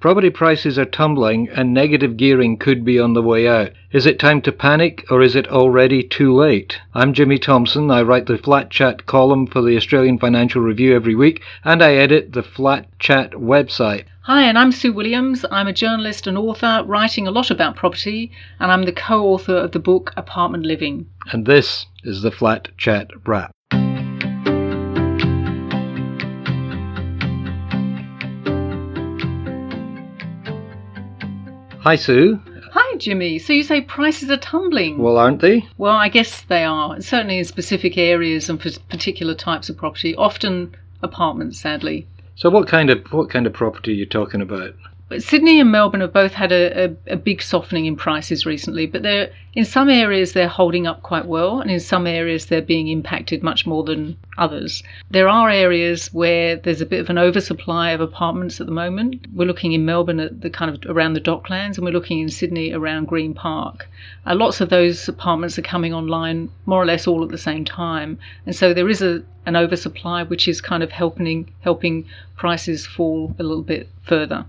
Property prices are tumbling and negative gearing could be on the way out. Is it time to panic or is it already too late? I'm Jimmy Thomson. I write the Flat Chat column for the Australian Financial Review every week and I edit the Flat Chat website. Hi, and I'm Sue Williams. I'm a journalist and author writing a lot about property, and I'm the co author of the book Apartment Living. And this is the Flat Chat Wrap. Hi, Sue. Hi, Jimmy. So you say prices are tumbling? Well, aren't they? Well, I guess they are. Certainly in specific areas and for particular types of property, often apartments, sadly. So, what kind of what kind of property are you talking about? Sydney and Melbourne have both had a, a, a, big softening in prices recently, but they're in some areas they're holding up quite well, and in some areas they're being impacted much more than others. There are areas where there's a bit of an oversupply of apartments at the moment. We're looking in Melbourne at the kind of around the Docklands, and we're looking in Sydney around Green Park. Uh, lots of those apartments are coming online more or less all at the same time, and so there is a an oversupply which is kind of helping helping prices fall a little bit further.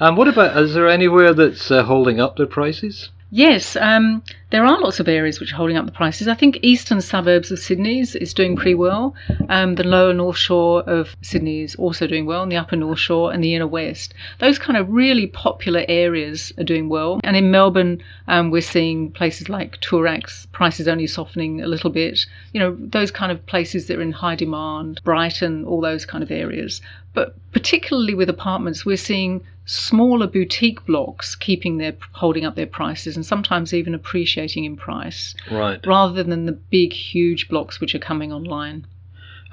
And what about, is there anywhere that's uh, holding up their prices? Yes, um, there are lots of areas which are holding up the prices. I think eastern suburbs of Sydney is, is doing pretty well. Um, the lower North Shore of Sydney is also doing well, and the upper North Shore and the inner West. Those kind of really popular areas are doing well. And in Melbourne, um, we're seeing places like Toorak's prices only softening a little bit. You know, those kind of places that are in high demand, Brighton, all those kind of areas. But particularly with apartments, we're seeing smaller boutique blocks keeping their holding up their prices and sometimes even appreciating in price right. rather than the big huge blocks which are coming online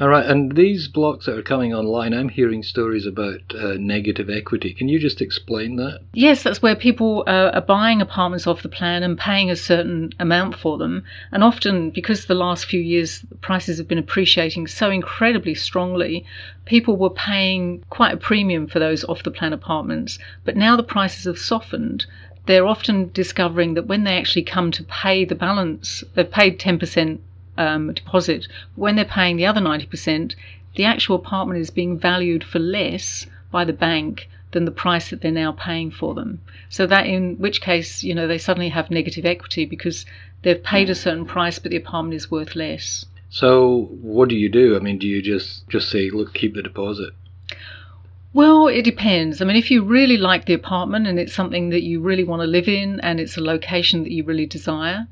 all right, and these blocks that are coming online, I'm hearing stories about uh, negative equity. Can you just explain that? Yes, that's where people uh, are buying apartments off the plan and paying a certain amount for them. And often, because the last few years prices have been appreciating so incredibly strongly, people were paying quite a premium for those off the plan apartments. But now the prices have softened they're often discovering that when they actually come to pay the balance, they've paid 10% um, deposit. When they're paying the other 90%, the actual apartment is being valued for less by the bank than the price that they're now paying for them. So that in which case, you know, they suddenly have negative equity because they've paid a certain price but the apartment is worth less. So what do you do? I mean, do you just just say, look, keep the deposit? Well, it depends. I mean, if you really like the apartment and it's something that you really want to live in and it's a location that you really desire,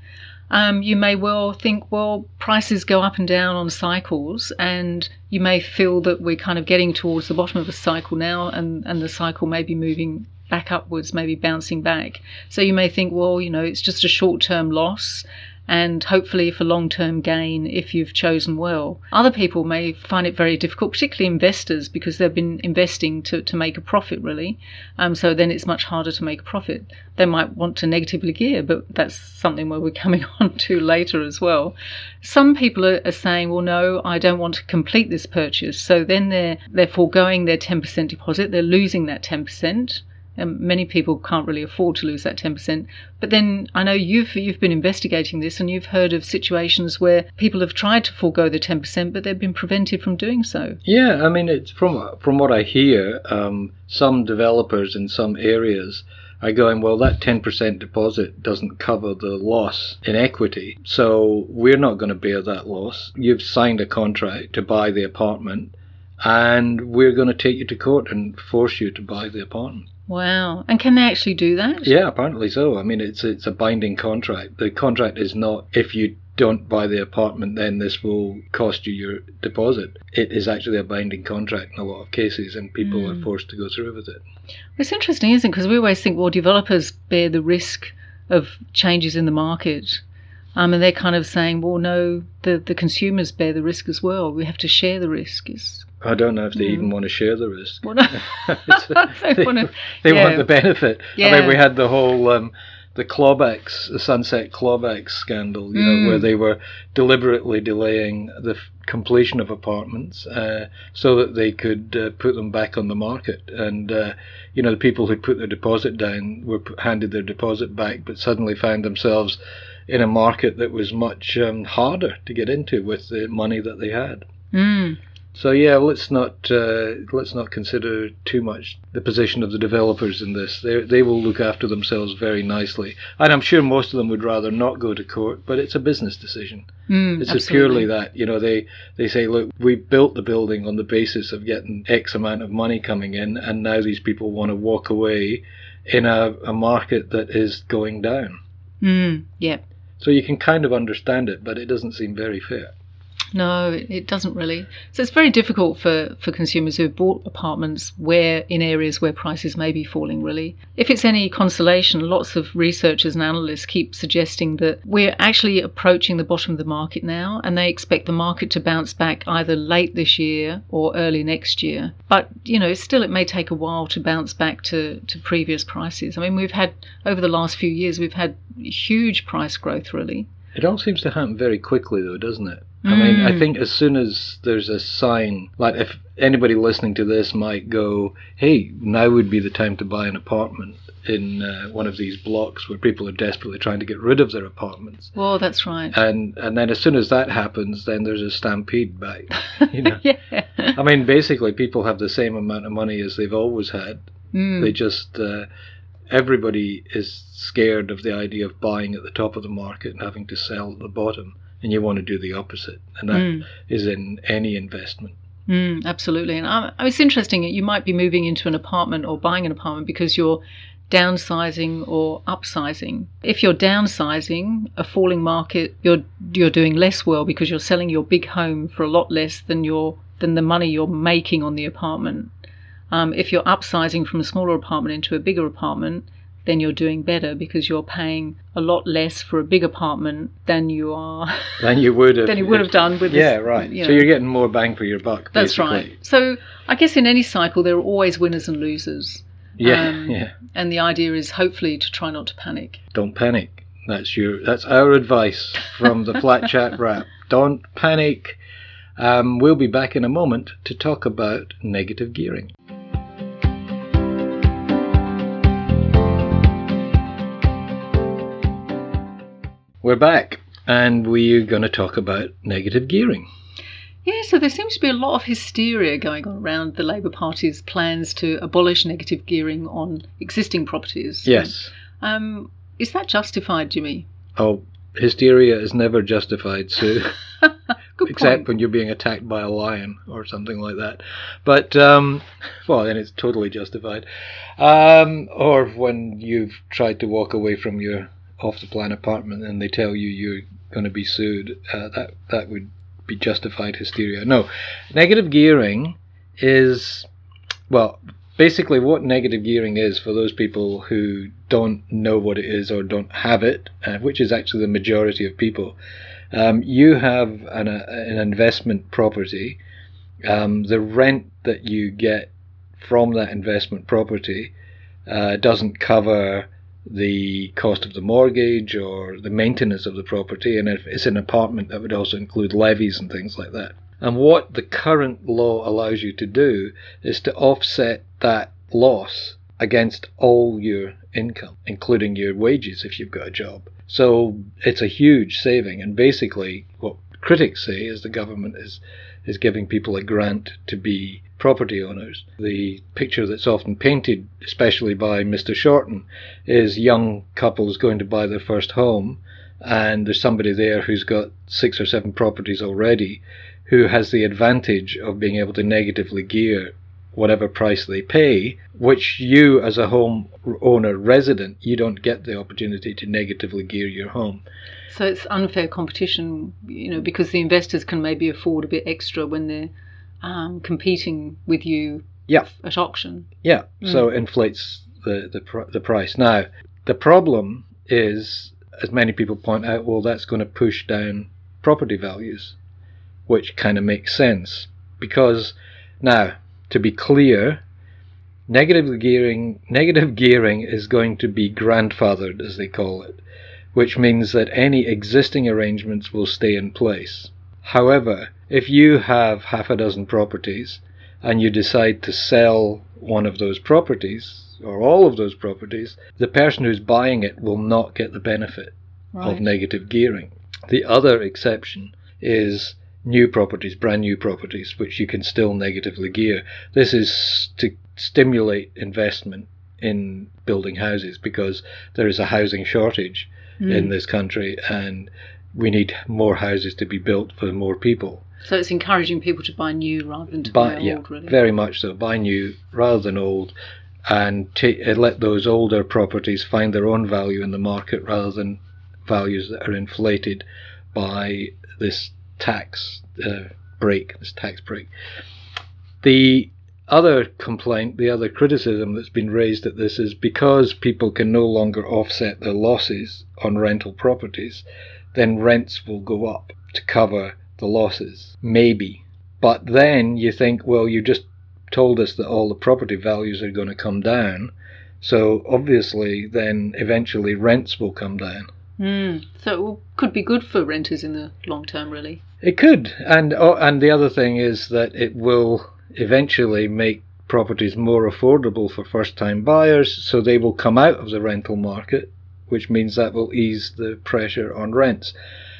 um, you may well think, well, prices go up and down on cycles, and you may feel that we're kind of getting towards the bottom of a cycle now, and, and the cycle may be moving back upwards, maybe bouncing back. So you may think, well, you know, it's just a short term loss, and hopefully for long term gain if you've chosen well. Other people may find it very difficult, particularly investors, because they've been investing to, to make a profit, really. Um, so then it's much harder to make a profit. They might want to negatively gear, but that's something where we're coming on to later as well. Some people are, saying, well, no, I don't want to complete this purchase. So then they're, they're foregoing their 10% deposit, they're losing that 10%. And many people can't really afford to lose that 10%. But then I know you've you've been investigating this and you've heard of situations where people have tried to forego the 10%, but they've been prevented from doing so. Yeah, I mean, it's from from what I hear, um, some developers in some areas are going, well, that 10% deposit doesn't cover the loss in equity, so we're not going to bear that loss. You've signed a contract to buy the apartment, and we're going to take you to court and force you to buy the apartment. Wow. And can they actually do that? Yeah, apparently so. I mean, it's it's a binding contract. The contract is not if you don't buy the apartment, then this will cost you your deposit. It is actually a binding contract in a lot of cases, and people mm. are forced to go through with it. It's interesting, isn't it? Because we always think, well, developers bear the risk of changes in the market. Um, and they're kind of saying, well, no, the, the consumers bear the risk as well. We have to share the risk. It's I don't know if they mm. even want to share the risk. Well, no. they, want, to, they yeah. want the benefit. Yeah. I mean, we had the whole um, the clawbacks, the Sunset clawbacks scandal, you mm. know, where mm. they were deliberately delaying the f- completion of apartments uh, so that they could uh, put them back on the market. And uh, you know, the people who put their deposit down were handed their deposit back, but suddenly found themselves in a market that was much um, harder to get into with the money that they had. Mm. So yeah, let's not uh, let's not consider too much the position of the developers in this. They they will look after themselves very nicely, and I'm sure most of them would rather not go to court. But it's a business decision. Mm, it's purely that you know they they say, look, we built the building on the basis of getting X amount of money coming in, and now these people want to walk away in a, a market that is going down. Mm, yeah. So you can kind of understand it, but it doesn't seem very fair. No, it doesn't really. So it's very difficult for, for consumers who have bought apartments where in areas where prices may be falling really. If it's any consolation, lots of researchers and analysts keep suggesting that we're actually approaching the bottom of the market now and they expect the market to bounce back either late this year or early next year. But, you know, still it may take a while to bounce back to, to previous prices. I mean, we've had over the last few years we've had huge price growth really. It all seems to happen very quickly though, doesn't it? I mean, I Mm. think as soon as there's a sign, like if anybody listening to this might go, hey, now would be the time to buy an apartment in uh, one of these blocks where people are desperately trying to get rid of their apartments. Well, that's right. And and then as soon as that happens, then there's a stampede back. You know, yeah. I mean, basically, people have the same amount of money as they've always had. Mm. They just uh, everybody is scared of the idea of buying at the top of the market and having to sell at the bottom, and you want to do the opposite, and that is Mm. in any investment. Mm, absolutely. And um, it's interesting. You might be moving into an apartment or buying an apartment because you're downsizing or upsizing. If you're downsizing, a falling market, you're you're doing less well because you're selling your big home for a lot less than your than the money you're making on the apartment. Um, if you're upsizing from a smaller apartment into a bigger apartment, then you're doing better because you're paying a lot less for a big apartment than you are Than you would have. than you would have done with Yeah, this, right. you So you're getting more bang for your buck. That's basically. right. So I guess in any cycle there are always winners and losers. Yeah, Um, yeah. And the idea is hopefully to try not to panic. Don't panic. That's your. That's our advice from the Flat Chat Wrap. Don't panic. Um, we'll be back in a moment to talk about negative gearing. We're back, and we're going to talk about negative gearing. Yeah, so there seems to be a lot of hysteria going on around the Labour Party's plans to abolish negative gearing on existing properties. Yes. Um, is that justified, Jimmy? Oh, hysteria is never justified, Sue. Good except point. when you're being attacked by a lion or something like that. But um, well, then it's totally justified. Um, or when you've tried to walk away from your off-the-plan apartment and they tell you you're going to be sued, uh, that that would be justified hysteria. No, negative gearing is well. Basically, what negative gearing is for those people who don't know what it is or don't have it, uh, which is actually the majority of people, um, you have an, uh, an investment property. Um, the rent that you get from that investment property uh, doesn't cover the cost of the mortgage or the maintenance of the property, and if it's an apartment, that would also include levies and things like that. And what the current law allows you to do is to offset that loss against all your income, including your wages if you've got a job. So it's a huge saving, and basically, what critics say is the government is is giving people a grant to be property owners. The picture that's often painted, especially by Mr. Shorten, is young couples going to buy their first home, and there's somebody there who's got six or seven properties already, who has the advantage of being able to negatively gear whatever price they pay, which you as a home owner resident, you don't get the opportunity to negatively gear your home. So it's unfair competition, you know, because the investors can maybe afford a bit extra when they're um, competing with you Yeah. at auction. Yeah, so it inflates the the pr- the price. Now, the problem is, as many people point out, well, that's going to push down property values, which kind of makes sense because now, to be clear, negative gearing negative gearing is going to be grandfathered, as they call it, which means that any existing arrangements will stay in place. However, if you have half a dozen properties and you decide to sell one of those properties or all of those properties, the person who's buying it will not get the benefit of negative gearing. The other exception is new properties, brand new properties, which you can still negatively gear. This is to stimulate investment in building houses because there is a housing shortage mm. in this country and we need more houses to be built for more people. So it's encouraging people to buy new rather than to buy, buy yeah, old, really. Very much so. Buy new rather than old, and t- let those older properties find their own value in the market rather than values that are inflated by this tax uh, break, this tax break. The other complaint, the other criticism that's been raised at this is because people can no longer offset their losses on rental properties, then rents will go up to cover the losses. Maybe. But then you think, well, you just told us that all the property values are going to come down. So obviously, then eventually rents will come down. Mm. So it could be good for renters in the long term, really. It could, and oh, and the other thing is that it will eventually make properties more affordable for first-time buyers, so they will come out of the rental market, which means that will ease the pressure on rents.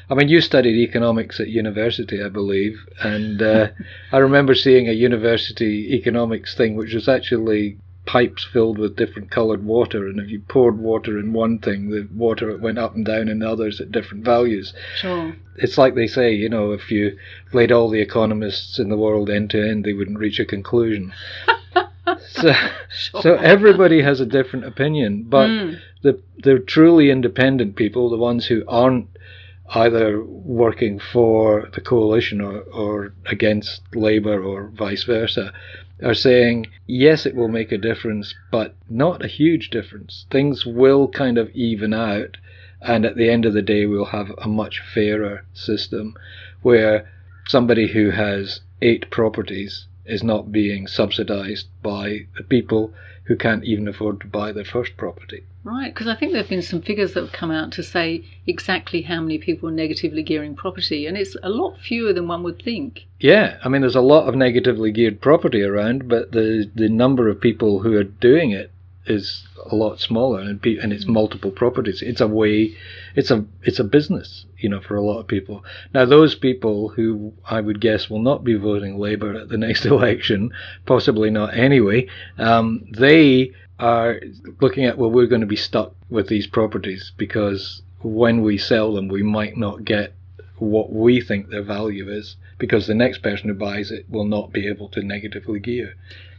I mean, you studied economics at university, I believe, and uh, I remember seeing a university economics thing, which was actually pipes filled with different coloured water, and if you poured water in one thing, the water went up and down in others at different values. Sure. It's like they say, you know, if you laid all the economists in the world end to end, they wouldn't reach a conclusion. so, sure. so everybody has a different opinion, but mm. the the truly independent people, the ones who aren't either working for the coalition or, or against Labour or vice versa, are saying, yes, it will make a difference, but not a huge difference. Things will kind of even out, and at the end of the day, we'll have a much fairer system where somebody who has eight properties is not being subsidized by the people who can't even afford to buy their first property. Right, because I think there have been some figures that have come out to say exactly how many people are negatively gearing property, and it's a lot fewer than one would think. Yeah, I mean, there's a lot of negatively geared property around, but the the number of people who are doing it is a lot smaller, and and it's mm. multiple properties. It's a way, it's a it's a business, you know, for a lot of people. Now, those people who I would guess will not be voting Labour at the next election, possibly not anyway, um, they are looking at well, we're going to be stuck with these properties because when we sell them, we might not get what we think their value is because the next person who buys it will not be able to negatively gear.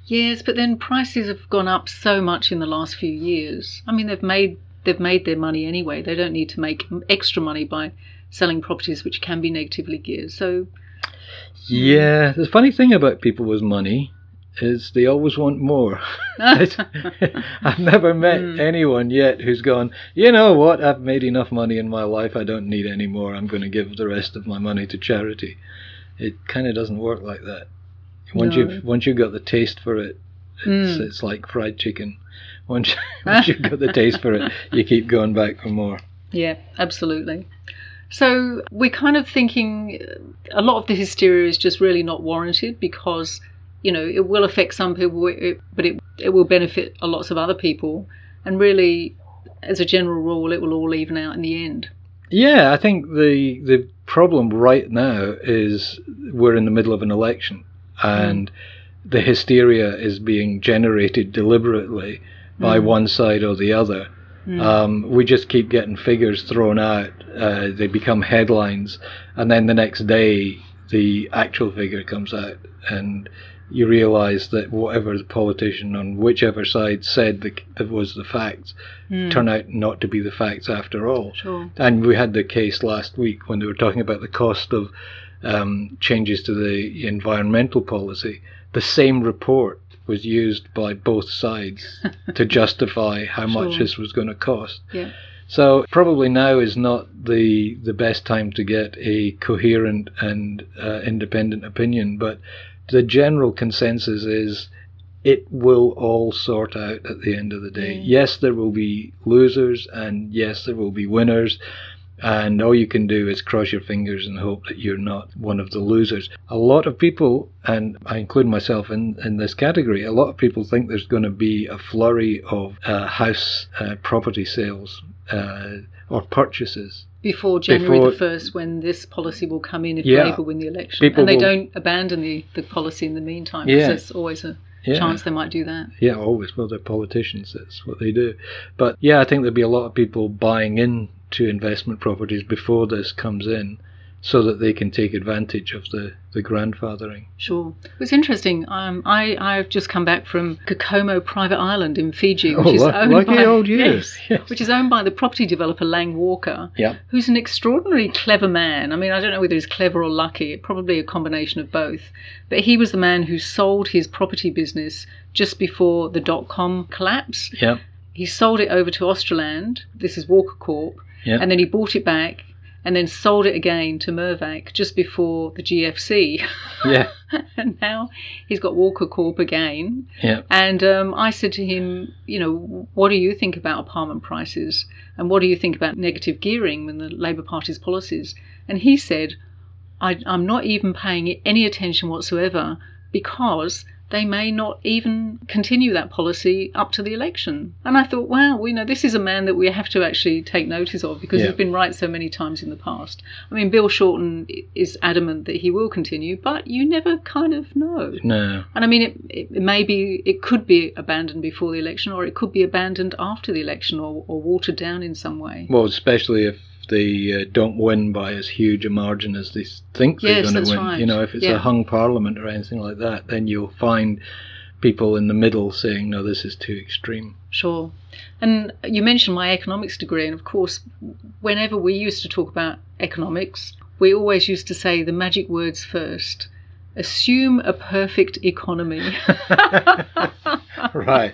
Yes, but then prices have gone up so much in the last few years. I mean, they've made they've made their money anyway. They don't need to make extra money by selling properties which can be negatively geared. So, yeah, the funny thing about people with money is they always want more. I've never met mm. anyone yet who's gone, you know what, I've made enough money in my life, I don't need any more, I'm going to give the rest of my money to charity. It kind of doesn't work like that. Once no. you've once you've got the taste for it, it's, mm. it's like fried chicken. Once once you've got the taste for it, you keep going back for more. Yeah, absolutely. So we're kind of thinking a lot of the hysteria is just really not warranted because you know it will affect some people, but it it will benefit a lots of other people, and really, as a general rule, it will all even out in the end. Yeah, I think the the problem right now is we're in the middle of an election, and mm. the hysteria is being generated deliberately by mm. one side or the other. Mm. Um, we just keep getting figures thrown out. Uh, they become headlines, and then the next day the actual figure comes out, and you realise that whatever the politician on whichever side said that was the facts mm. turn out not to be the facts after all. Sure. And we had the case last week when they were talking about the cost of um, changes to the environmental policy, the same report was used by both sides to justify how sure. much this was going to cost. Yeah. So probably now is not the the best time to get a coherent and uh, independent opinion, but the general consensus is it will all sort out at the end of the day. Mm. Yes, there will be losers, and yes, there will be winners, and all you can do is cross your fingers and hope that you're not one of the losers. A lot of people, and I include myself in, in this category, a lot of people think there's going to be a flurry of uh, house uh, property sales. Uh, or purchases before January before, the first, when this policy will come in if yeah, Labour win the election, and they will, don't abandon the, the policy in the meantime. Yeah, there's always a yeah. chance they might do that. Yeah, always. Well, they're politicians. That's what they do. But yeah, I think there'll be a lot of people buying into investment properties before this comes in so that they can take advantage of the, the grandfathering. Sure. It was interesting. Um, I, I've just come back from Kokomo Private Island in Fiji, which oh, is owned lucky by, old. Yes, yes. which is owned by the property developer Lang Walker, yeah. who's an extraordinarily clever man. I mean, I don't know whether he's clever or lucky, probably a combination of both. But he was the man who sold his property business just before the dot com collapse. Yeah. He sold it over to Australand. This is Walker Corp. Yeah. And then he bought it back and then sold it again to Mirvac just before the GFC. Yeah. and now he's got Walker Corp again. Yeah. And um, I said to him, you know, what do you think about apartment prices? And what do you think about negative gearing and the Labour Party's policies? And he said, I, I'm not even paying any attention whatsoever because they may not even continue that policy up to the election. And I thought, wow, you know this is a man that we have to actually take notice of because yeah. he's been right so many times in the past. I mean, Bill Shorten is adamant that he will continue, but you never kind of know. No. And I mean, it, it may be, it could be abandoned before the election, or it could be abandoned after the election, or, or watered down in some way. Well, especially if they uh, don't win by as huge a margin as they think they're going to win. Right. You know, if it's yeah. a hung parliament or anything like that, then you'll find people in the middle saying, no, this is too extreme. Sure. And you mentioned my economics degree, and of course, whenever we used to talk about economics, we always used to say the magic words first. Assume a perfect economy. right.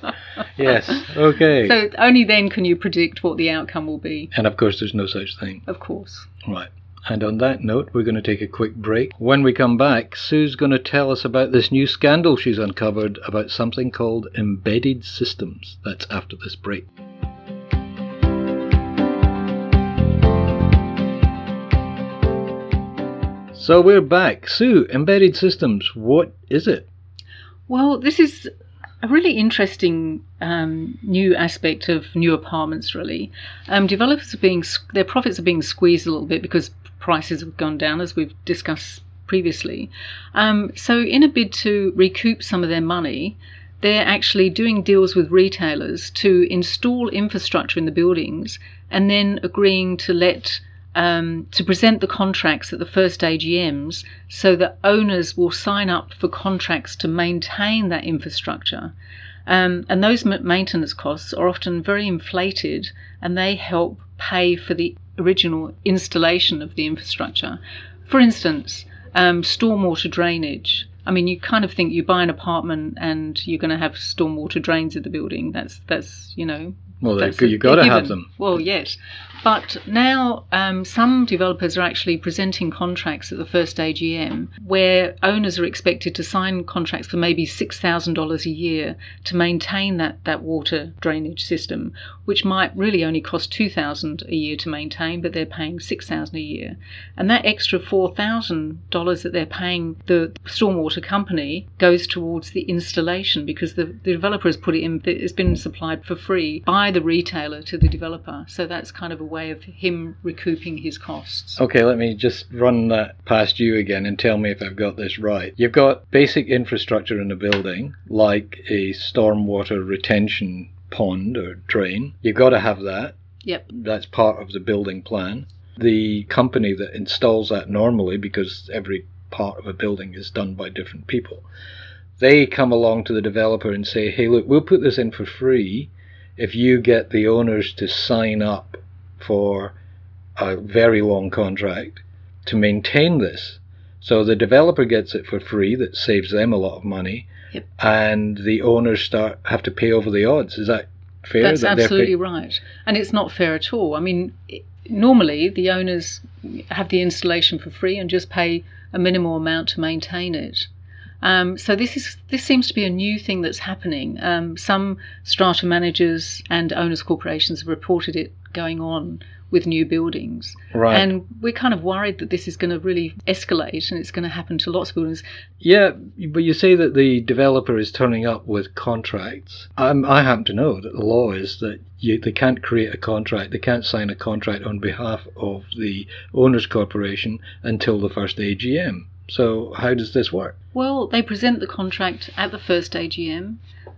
Yes. Okay. So only then can you predict what the outcome will be. And of course, there's no such thing. Of course. Right. And on that note, we're going to take a quick break. When we come back, Sue's going to tell us about this new scandal she's uncovered about something called embedded systems. That's after this break. So we're back. Sue, embedded systems, what is it? Well, this is a really interesting um, new aspect of new apartments. Really, um, developers are being their profits are being squeezed a little bit because prices have gone down, as we've discussed previously. Um, so, in a bid to recoup some of their money, they're actually doing deals with retailers to install infrastructure in the buildings and then agreeing to let um, to present the contracts at the first AGMs so that owners will sign up for contracts to maintain that infrastructure. Um, and those maintenance costs are often very inflated and they help pay for the original installation of the infrastructure. For instance, um, stormwater drainage. I mean, you kind of think you buy an apartment and you're going to have stormwater drains in the building. That's that's you know. Well, that's You've got to have them. Well, yes, but now um, some developers are actually presenting contracts at the first AGM where owners are expected to sign contracts for maybe $6,000 a year to maintain that, that water drainage system, which might really only cost $2,000 a year to maintain, but they're paying $6,000 a year. And that extra $4,000 that they're paying the stormwater company goes towards the installation because the, the developer has put it in, it's been supplied for free by the retailer to the developer. So that's kind of a way of him recouping his costs. Okay, let me just run that past you again and tell me if I've got this right. You've got basic infrastructure in a building, like a stormwater retention pond or drain. You've got to have that. Yep. That's part of the building plan. The company that installs that normally, because every part of a building is done by different people, they come along to the developer and say, hey, look, we'll put this in for free if you get the owners to sign up for a very long contract to maintain this. So the developer gets it for free, that saves them a lot of money, yep. and the owners start have to pay over the odds. Is that fair? That's that absolutely right, and it's not fair at all. I mean, normally the owners have the installation for free and just pay a minimal amount to maintain it. Um, so this is this seems to be a new thing that's happening. Um, some strata managers and owners corporations have reported it going on with new buildings. Right. And we're kind of worried that this is going to really escalate and it's going to happen to lots of buildings. Yeah, but you say that the developer is turning up with contracts. Um, I happen to know that the law is that you, they can't create a contract, they can't sign a contract on behalf of the owners corporation until the first AGM. So how does this work? Well, they present the contract at the first AGM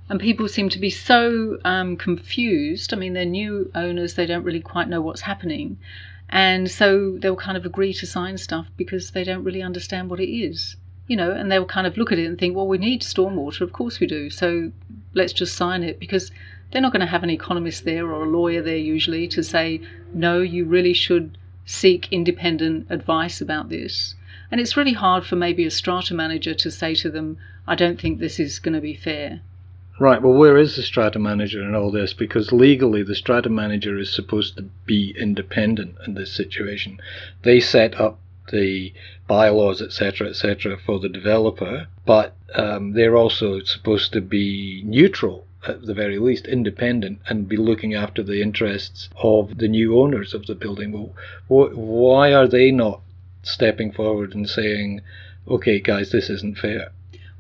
and people seem to be so um, confused. I mean, they're new owners, they don't really quite know what's happening. And so they'll kind of agree to sign stuff because they don't really understand what it is. You know, and they'll kind of look at it and think, well, we need stormwater, of course we do. So let's just sign it because they're not going to have an economist there or a lawyer there usually to say, no, you really should seek independent advice about this. And it's really hard for maybe a strata manager to say to them, I don't think this is going to be fair. Right, well, where is the strata manager in all this? Because legally, the strata manager is supposed to be independent in this situation. They set up the bylaws, etc., etc., for the developer, but um, they're also supposed to be neutral at the very least, independent and be looking after the interests of the new owners of the building. Well, wh- why are they not stepping forward and saying, okay, guys, this isn't fair?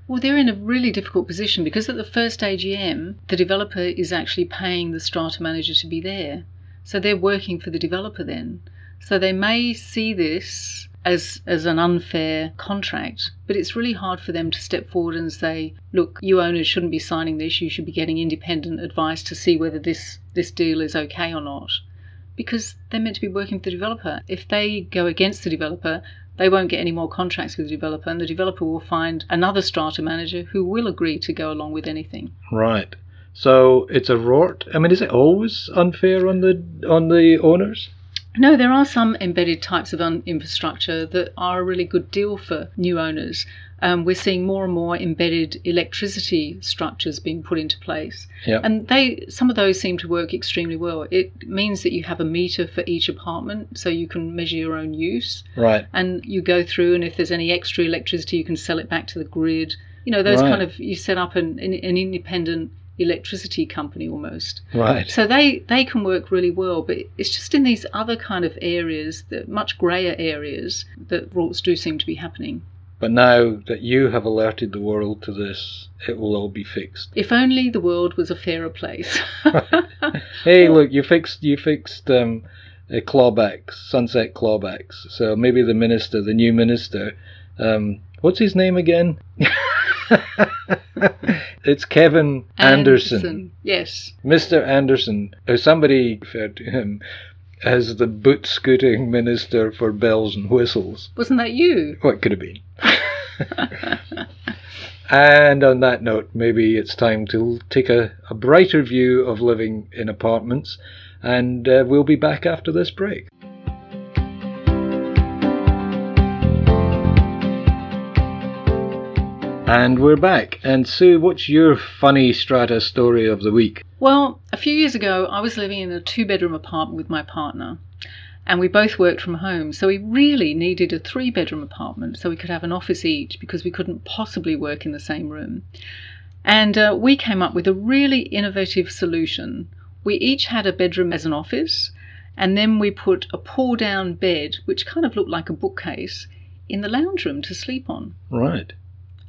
Well, they're in a really difficult position because at the first AGM, the developer is actually paying the strata manager to be there. So they're working for the developer then. So they may see this as as an unfair contract, but it's really hard for them to step forward and say, look, you owners shouldn't be signing this, you should be getting independent advice to see whether this this deal is okay or not. Because they're meant to be working for the developer. If they go against the developer, they won't get any more contracts with the developer, and the developer will find another strata manager who will agree to go along with anything. Right. So it's a rort. I mean, is it always unfair on the on the owners? No, there are some embedded types of infrastructure that are a really good deal for new owners um, we're seeing more and more embedded electricity structures being put into place. Yep. And they some of those seem to work extremely well. It means that you have a meter for each apartment so you can measure your own use. Right. And you go through and if there's any extra electricity you can sell it back to the grid. You know, those right. kind of you set up an, an, an independent electricity company almost. Right. So they they can work really well, but it's just in these other kind of areas, the much grayer areas, that rorts do seem to be happening. But now that you have alerted the world to this, it will all be fixed. If only the world was a fairer place. hey, look, you fixed you fixed um, clawbacks, sunset clawbacks. So maybe the minister, the new minister, um, what's his name again? it's Kevin Anderson. Anderson. Yes. Mr. Anderson. Somebody referred to him as the boot scooting minister for bells and whistles. Wasn't that you? What well, could have been. and on that note, maybe it's time to take a, a brighter view of living in apartments, and uh, we'll be back after this break. And we're back. And Sue, what's your funny strata story of the week? Well, a few years ago, I was living in a two bedroom apartment with my partner, and we both worked from home. So we really needed a three bedroom apartment so we could have an office each because we couldn't possibly work in the same room. And uh, we came up with a really innovative solution. We each had a bedroom as an office, and then we put a pull down bed, which kind of looked like a bookcase, in the lounge room to sleep on. Right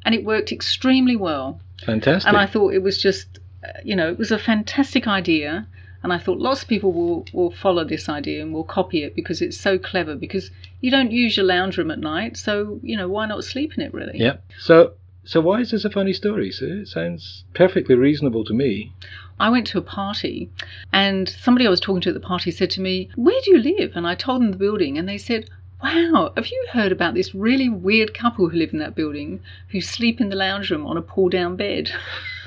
and it worked extremely well. Fantastic. And I thought it was just, uh, you know, it was a fantastic idea. And I thought lots of people will, will follow this idea and will copy it because it's so clever. Because you don't use your lounge room at night, so you know why not sleep in it really? Yeah. So so why is this a funny story? So it sounds perfectly reasonable to me. I went to a party, and somebody I was talking to at the party said to me, "Where do you live?" And I told them the building, and they said, Wow, have you heard about this really weird couple who live in that building who sleep in the lounge room on a pull down bed?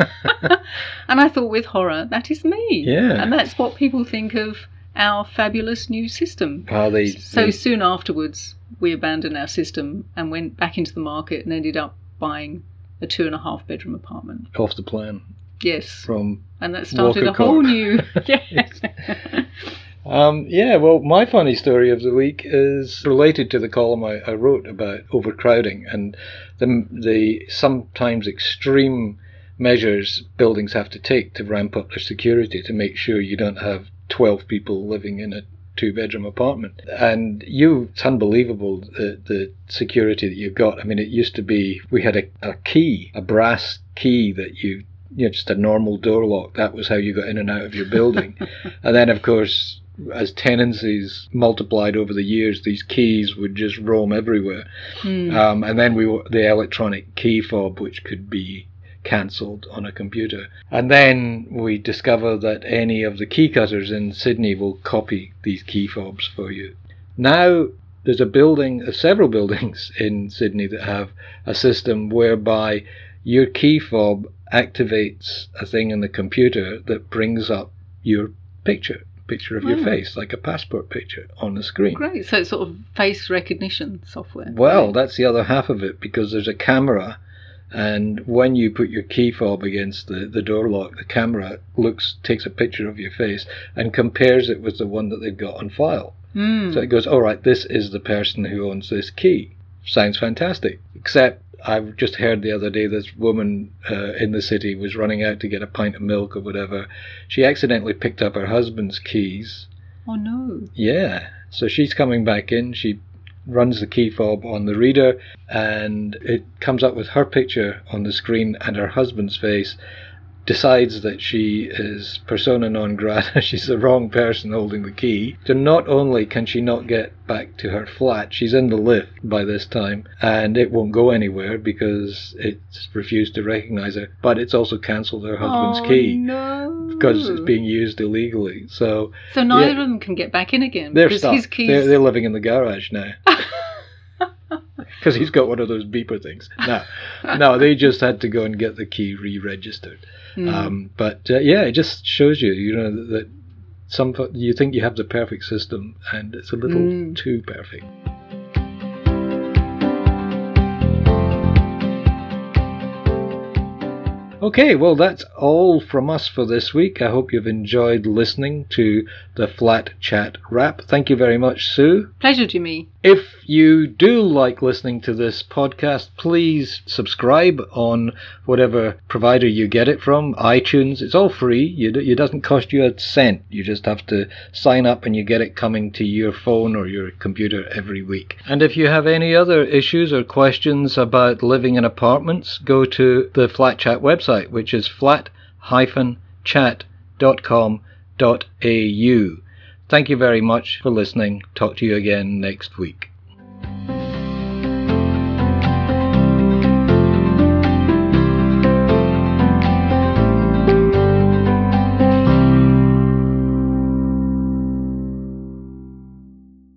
and I thought with horror, that is me. Yeah. And that's what people think of our fabulous new system. Oh, they, so they... soon afterwards, we abandoned our system and went back into the market and ended up buying a two and a half bedroom apartment. Off the plan. Yes. From and that started Walker a whole new. yeah. Um, yeah, well, my funny story of the week is related to the column I, I wrote about overcrowding and the, the sometimes extreme measures buildings have to take to ramp up their security to make sure you don't have 12 people living in a two bedroom apartment. And you, it's unbelievable the, the security that you've got. I mean, it used to be we had a, a key, a brass key that you, you know, just a normal door lock. That was how you got in and out of your building. and then, of course, as tenancies multiplied over the years, these keys would just roam everywhere. Mm. Um, and then we the electronic key fob, which could be cancelled on a computer. And then we discover that any of the key cutters in Sydney will copy these key fobs for you. Now there's a building, uh, several buildings in Sydney that have a system whereby your key fob activates a thing in the computer that brings up your picture picture of your oh. face, like a passport picture on the screen. Great. So it's sort of face recognition software. Well, right. that's the other half of it because there's a camera, and when you put your key fob against the, the door lock, the camera looks takes a picture of your face and compares it with the one that they've got on file. Mm. So it goes, all right, this is the person who owns this key. Sounds fantastic. Except I've just heard the other day this woman uh, in the city was running out to get a pint of milk or whatever. She accidentally picked up her husband's keys. Oh no. Yeah. So she's coming back in. She runs the key fob on the reader and it comes up with her picture on the screen and her husband's face decides that she is persona non grata, she's the wrong person holding the key. So not only can she not get back to her flat, she's in the lift by this time, and it won't go anywhere because it's refused to recognize her, but it's also cancelled her husband's oh, key. No. Because it's being used illegally. So So neither yeah, of them can get back in again. They're stuck. His keys... they're, they're living in the garage now. because he's got one of those beeper things. No, no, they just had to go and get the key re-registered. Mm. Um, but uh, yeah, it just shows you, you know, that, that some you think you have the perfect system, and it's a little mm. too perfect. Okay, well, that's all from us for this week. I hope you've enjoyed listening to the Flat Chat Wrap. Thank you very much, Sue. Pleasure, Jimmy. If you do like listening to this podcast, please subscribe on whatever provider you get it from, iTunes. It's all free. It doesn't cost you a cent. You just have to sign up and you get it coming to your phone or your computer every week. And if you have any other issues or questions about living in apartments, go to the Flat Chat website, which is flat-chat.com.au. Thank you very much for listening. Talk to you again next week.